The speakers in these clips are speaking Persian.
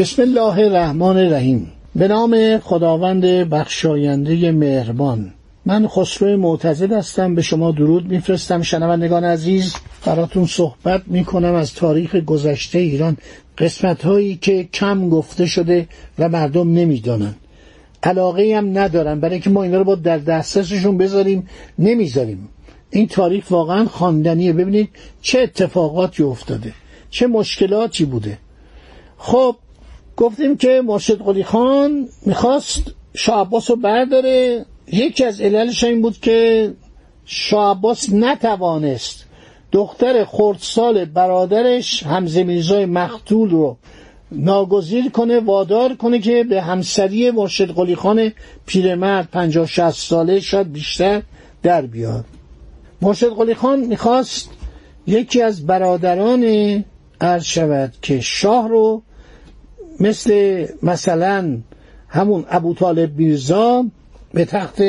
بسم الله الرحمن الرحیم. به نام خداوند بخشاینده مهربان. من خسرو معتزد هستم. به شما درود میفرستم. شنوندگان عزیز براتون صحبت می‌کنم از تاریخ گذشته ایران. قسمت هایی که کم گفته شده و مردم نمی‌دانن. علاقه هم ندارن. برای که ما اینا رو با در دسترسشون بذاریم نمی‌ذاریم. این تاریخ واقعا خواندنیه. ببینید چه اتفاقاتی افتاده. چه مشکلاتی بوده. خب گفتیم که مرشد قلی خان می‌خواست شاه عباس رو برداره. یکی از عللش این بود که شاه عباس نتوانست دختر خردسال برادرش همزه میرزای مختول رو ناگزیر کنه وادار کنه که به همسری مرشد قلی خان پیرمرد پنجاه شست ساله شاید بیشتر در بیاد. مرشد قلی خان می‌خواست یکی از برادران عرض شود که شاه رو مثل مثلا همون ابو طالب میرزا به تخت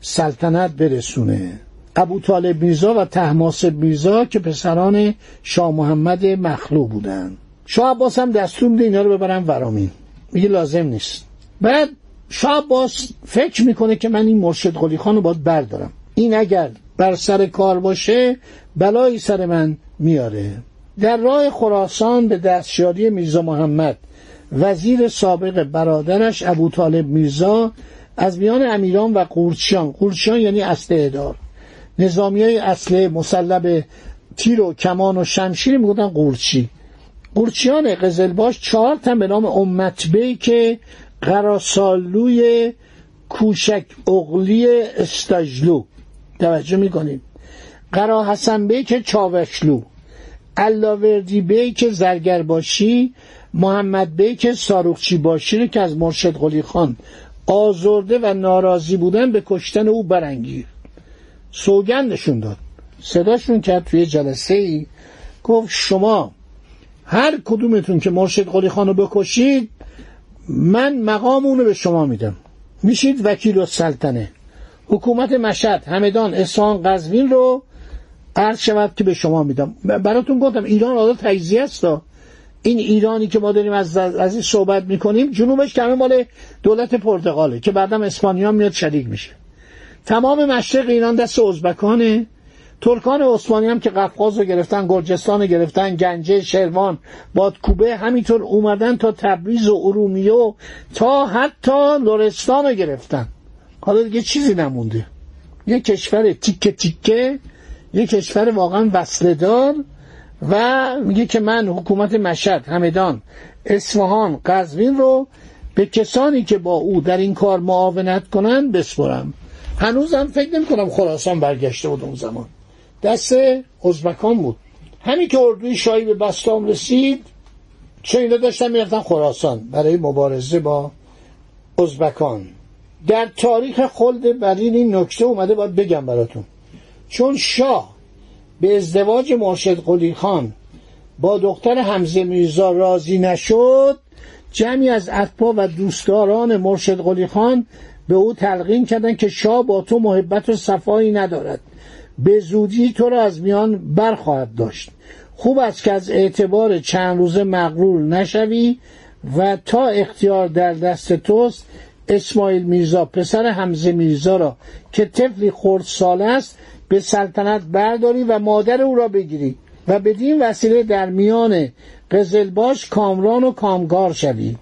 سلطنت برسونه. ابو طالب میرزا و تحماسب میرزا که پسران شاه محمد مخلو بودن. شاه عباس هم دستور میده اینا رو ببرن ورامین. میگه لازم نیست. بعد شاه عباس فکر می‌کنه که من این مرشد قلی خان رو باید بردارم. این اگر بر سر کار باشه بلایی سر من میاره. در راه خراسان به دستیاری میرزا محمد وزیر سابق برادرش ابو طالب میرزا از میان امیران و قورچیان قورچیان یعنی اصل ادار. نظامی های اصل مسلب تیر و کمان و شمشیر می‌گفتن قورچی. قورچیان قزلباش چهار تن به نام امت بی که قراسالوی کوشک اغلی استجلو. توجه می‌کنیم. قرا حسن بی که چاوشلو. علاوردی بی که زرگر باشی. محمد بی که ساروخچی باشی که از مرشد قلی خان آزرده و ناراضی بودن به کشتن او برانگیر سوگندشون داد. صداشون کرد توی جلسه ای. گفت شما هر کدومتون که مرشد قلی خان رو بکشید من مقام اونو به شما میدم. میشید وکیل و سلطنه. حکومت مشهد همدان اصفهان قزوین رو عرض شود که به شما میدم. براتون گفتم ایران آدم تجزیه است. این ایرانی که ما داریم از از این صحبت می‌کنیم جنوبش که مال دولت پرتغاله که بعدم اسپانیا میاد شریک میشه. تمام مشرق ایران دست ازبکانه. ترکان عثمانی هم که قفقاز رو گرفتن گرجستان گرفتن گنجه شروان بادکوبه همینطور اومدن تا تبریز و ارومیه تا حتی لرستان گرفتن. حالا دیگه چیزی نمونده. یه کشور تیکه تیکه یه کشور واقعا وصله و میگه که من حکومت مشهد همدان اصفهان قزوین رو به کسانی که با او در این کار معاونت کنن بسپرم. هنوزم فکر نمی کنم خراسان برگشته بود اون زمان. دست ازبکان بود. همین که اردوی شاهی به بستام رسید چون اینا داشتن می‌رفتن خراسان برای مبارزه با ازبکان. در تاریخ خلد برین این نکته اومده باید بگم براتون. چون شاه به ازدواج مرشد قلی خان با دختر حمزه میرزا راضی نشد جمعی از اتباع و دوستداران مرشد قلی خان به او تلقین کردند که شاه با تو محبت و صفایی ندارد. به زودی تو را از میان برخواهد داشت. خوب است که از اعتبار چند روزه مغرور نشوی و تا اختیار در دست توست اسماعیل میرزا پسر حمزه میرزا را که طفلی خرد سال است به سلطنت برداری و مادر او را بگیری و بدین وسیله در میان قزلباش کامران و کامگار شوی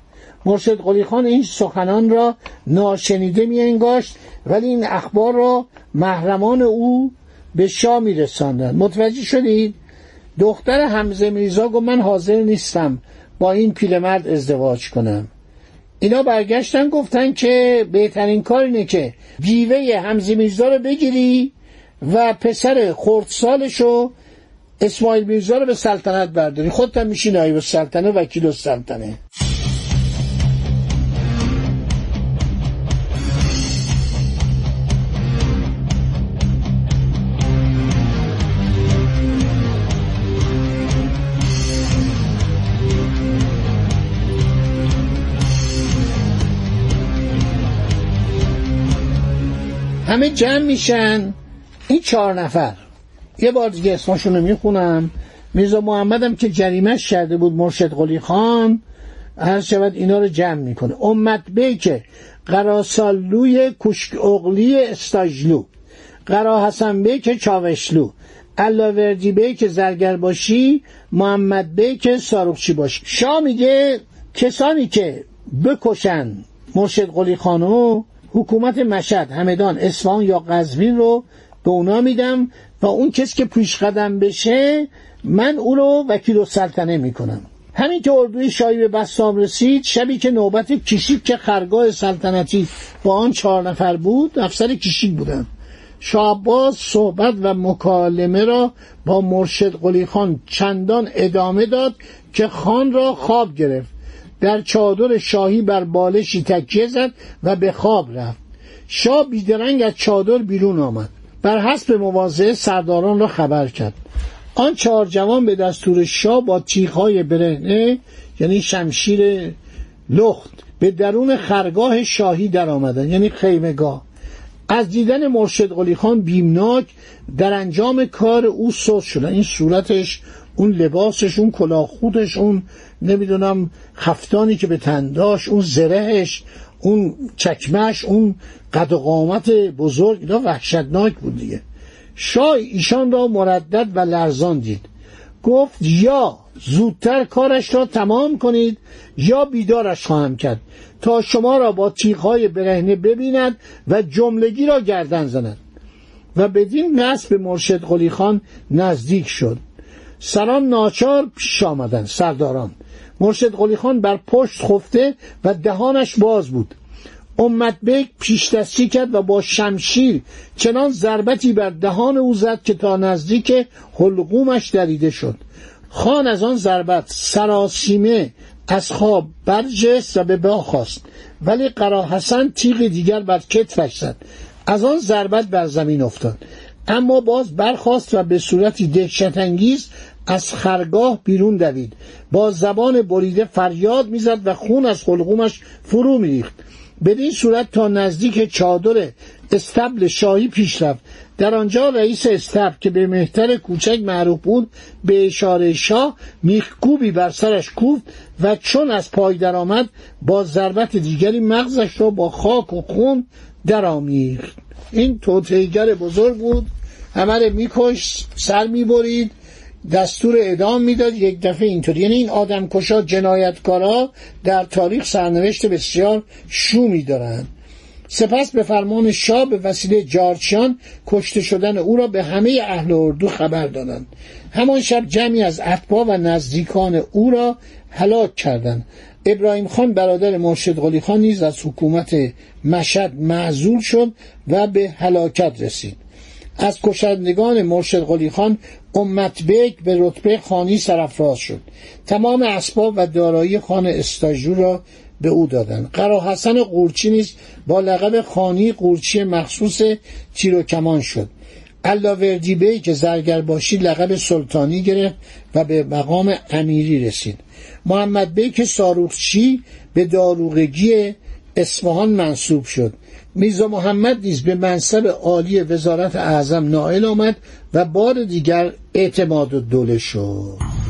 مرشد قلی خان این سخنان را ناشنیده می انگاشت ولی این اخبار را محرمان او به شاه می رساندن. متوجه شدید؟ دختر حمزه میرزا گفت من حاضر نیستم با این پیرمرد ازدواج کنم اینا برگشتن گفتن که بهترین کار اینه که بیوه حمزه میرزا رو بگیری و پسر خردسالش رو اسماعیل میرزا رو به سلطنت برداری. خودت هم میشی نایب السلطنه وکیل السلطنه. همه جمع میشن. این چهار نفر. یه بار دیگه اسمشون رو می‌خونم. میرزا محمدم که جریمش کرده بود مرشد قلی خان. هر شود اینا رو جمع می‌کنه. امت بی که قراسالوی کشک اغلی استاجلو. قرا حسن بی که چاوشلو. علاوردی بی که زرگر باشی محمد بی که ساروخچی باشی. شاه میگه کسانی که بکشن مرشد قلی خانو حکومت مشهد همدان اصفهان یا قزوین رو به اونا میدم و اون کسی که پیش قدم بشه من او رو وکیل و سلطنه می‌کنم. همین که اردوی شاهی به بستام رسید شبی که نوبت کشیک که خرگاه سلطنتی با آن چهار نفر بود افسر کشیک بودن. شاه صحبت و مکالمه را با مرشد قلی خان چندان ادامه داد که خان را خواب گرفت. در چادر شاهی بر بالشی تکیه زد و به خواب رفت. شاه بیدرنگ از چادر بیرون آمد. بر حسب مواضعه سرداران را خبر کرد. آن چهار جوان به دستور شاه با تیغهای برهنه یعنی شمشیر لخت به درون خرگاه شاهی در آمدن یعنی خیمگاه از دیدن مرشد قلی خان بیمناک در انجام کار او سوز شدن این صورتش اون لباسش اون کلاخودش اون نمی‌دونم خفتانی که به تنداش اون زرهش اون چکمش اون قد و قامت بزرگ اینا وحشتناک بود دیگه. شاه ایشان را مردد و لرزان دید. گفت یا زودتر کارش را تمام کنید یا بیدارش خواهم کرد تا شما را با تیغهای برهنه ببیند و جملگی را گردن زند. و بدین نصب مرشد قلی خان نزدیک شد. سران ناچار پیش آمدند سرداران. مرشد قلی خان بر پشت خفته و دهانش باز بود. امت بیگ پیش دستی کرد و با شمشیر چنان ضربتی بر دهان او زد که تا نزدیک حلقومش دریده شد. خان از آن ضربت سراسیمه از خواب برجست و به با خواست. ولی قرا حسن تیغ دیگر بر کتفش زد. از آن ضربت بر زمین افتاد. اما باز برخواست و به صورتی دهشتانگیز از خرگاه بیرون دوید. با زبان بریده فریاد می‌زد و خون از خلقومش فرو میریخت. بدین صورت تا نزدیک چادر استبل شاهی پیش رفت. در آنجا رئیس استبل که به مهتر کوچک معروف بود به اشاره شاه میخکوبی بر سرش کوفت و چون از پای درآمد با ضربت دیگری مغزش را با خاک و خون درآمیخت. این توتیگر بزرگ بود. همه میکش سر می‌برید. دستور اعدام می‌داد یک دفعه اینطور یعنی این آدم کشا جنایتکارا در تاریخ سرنوشت بسیار شومی دارند. سپس به فرمان شاه به وسیله جارچیان کشته شدن او را به همه اهل اردو خبر دادند. همان شب جمعی از اتباع و نزدیکان او را هلاک کردند. ابراهیم خان برادر مرشد قلی خان نیز از حکومت مشهد معزول شد و به هلاکت رسید. از کشندگان مرشد قلی خان امت بیک به رتبه خانی سرفراز شد. تمام اسباب و دارایی خان استاجو را به او دادند قرا حسن قورچی نیز با لقب خانی قورچی مخصوص تیر و کمان شد. علاوردی بی که زرگر باشی لقب سلطانی گرفت و به مقام امیری رسید. محمد بی که ساروخچی به داروغگی اصفهان منصوب شد. میرزا محمد نیز به منصب عالی وزارت اعظم نائل آمد و بار دیگر اعتماد دوله شد.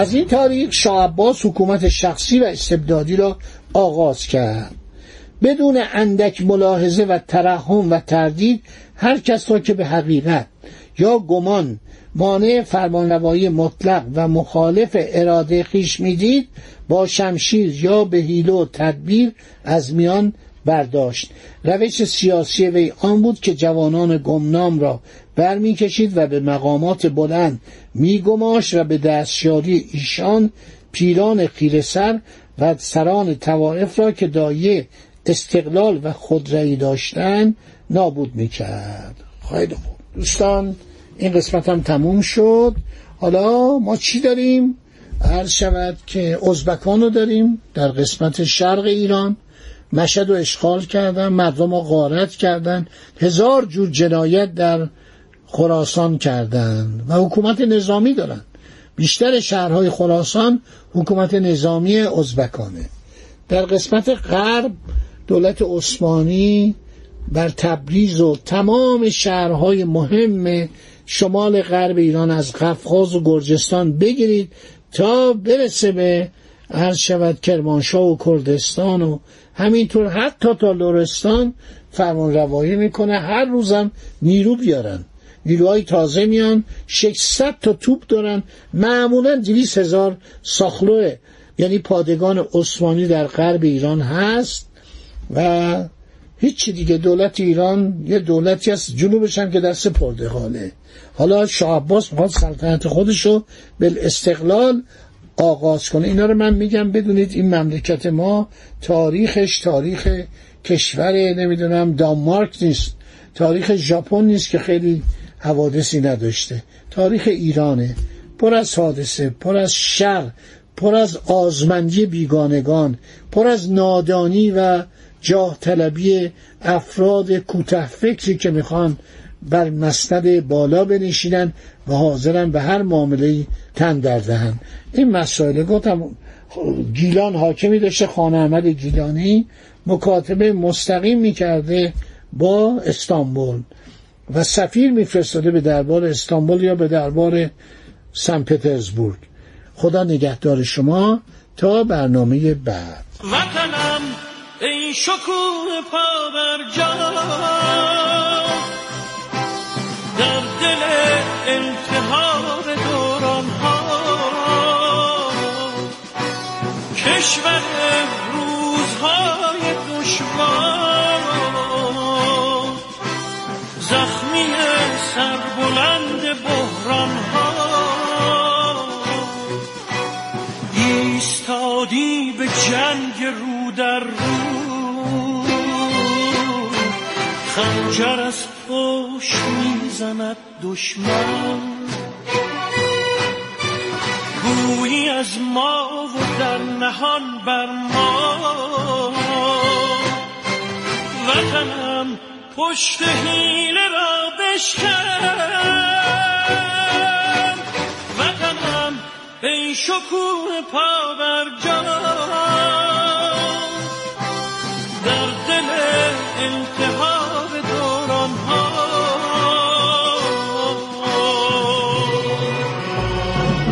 از این تاریخ شاه عباس حکومت شخصی و استبدادی را آغاز کرد. بدون اندک ملاحظه و ترحم و تردید هر کس را که به حقیقت یا گمان مانع فرمانروایی مطلق و مخالف اراده خیش می‌دید با شمشیر یا به حیله و تدبیر از میان برداشت. روش سیاسی وی آن بود که جوانان گمنام را برمیکشید و به مقامات بلند میگماش و به دستیاری ایشان پیران خیره سر و سران توائف را که دایه استقلال و خودرایی داشتن نابود می‌کرد. خیلی خوب. دوستان این قسمت هم تموم شد. حالا ما چی داریم؟ عرض شود که ازبکان رو داریم در قسمت شرق ایران. مشهد رو اشغال کردن مردم رو غارت کردن. هزار جور جنایت در خراسان کردن و حکومت نظامی دارن. بیشتر شهرهای خراسان حکومت نظامی ازبکانه. در قسمت غرب دولت عثمانی بر تبریز و تمام شهرهای مهم شمال غرب ایران از قفقاز و گرجستان بگیرید تا برسه به عرض شود کرمانشاه و کردستان و همینطور حتی تا لورستان فرمان روایی می‌کنه. هر روزم نیرو بیارن. نیروهای تازه میان 600 تا توپ دارن. معمولا 200 هزار ساخلوه. یعنی پادگان عثمانی در غرب ایران هست و هیچ دیگه دولت ایران یه دولتی از جنوبش هم که در حاله حالا شاه عباس می‌خواد سلطنت خودشو به استقلال آغاز کنه. اینا رو من میگم بدونید این مملکت ما تاریخش تاریخ کشور نمی‌دونم دانمارک نیست. تاریخ ژاپن نیست که خیلی حوادثی نداشته. تاریخ ایرانه. پر از حادثه پر از شر پر از آزمندی بیگانگان پر از نادانی و جاه طلبی افراد کوته فکری که می‌خوان بر مسند بالا بنشینن و حاضرن به هر معامله تن در دهن. این مسائل گفتم گیلان حاکمی داشته خانه احمد گیلانی مکاتبه مستقیم می‌کرده با استانبول. و سفیر میفرستاده به دربار استانبول یا به دربار سن پترزبورگ. خدا نگهدار شما تا برنامه بعد. وطنم ای شکوه پا بر در دل انتحار دوران ها کشور روزهای دشوار جنگ رو در رو. خنجر از پشت می‌زند دشمن. گویی از ما و در نهان بر ما. وطنم پشت حیله را بشکن. وطنم ای شکوه پا بر جان.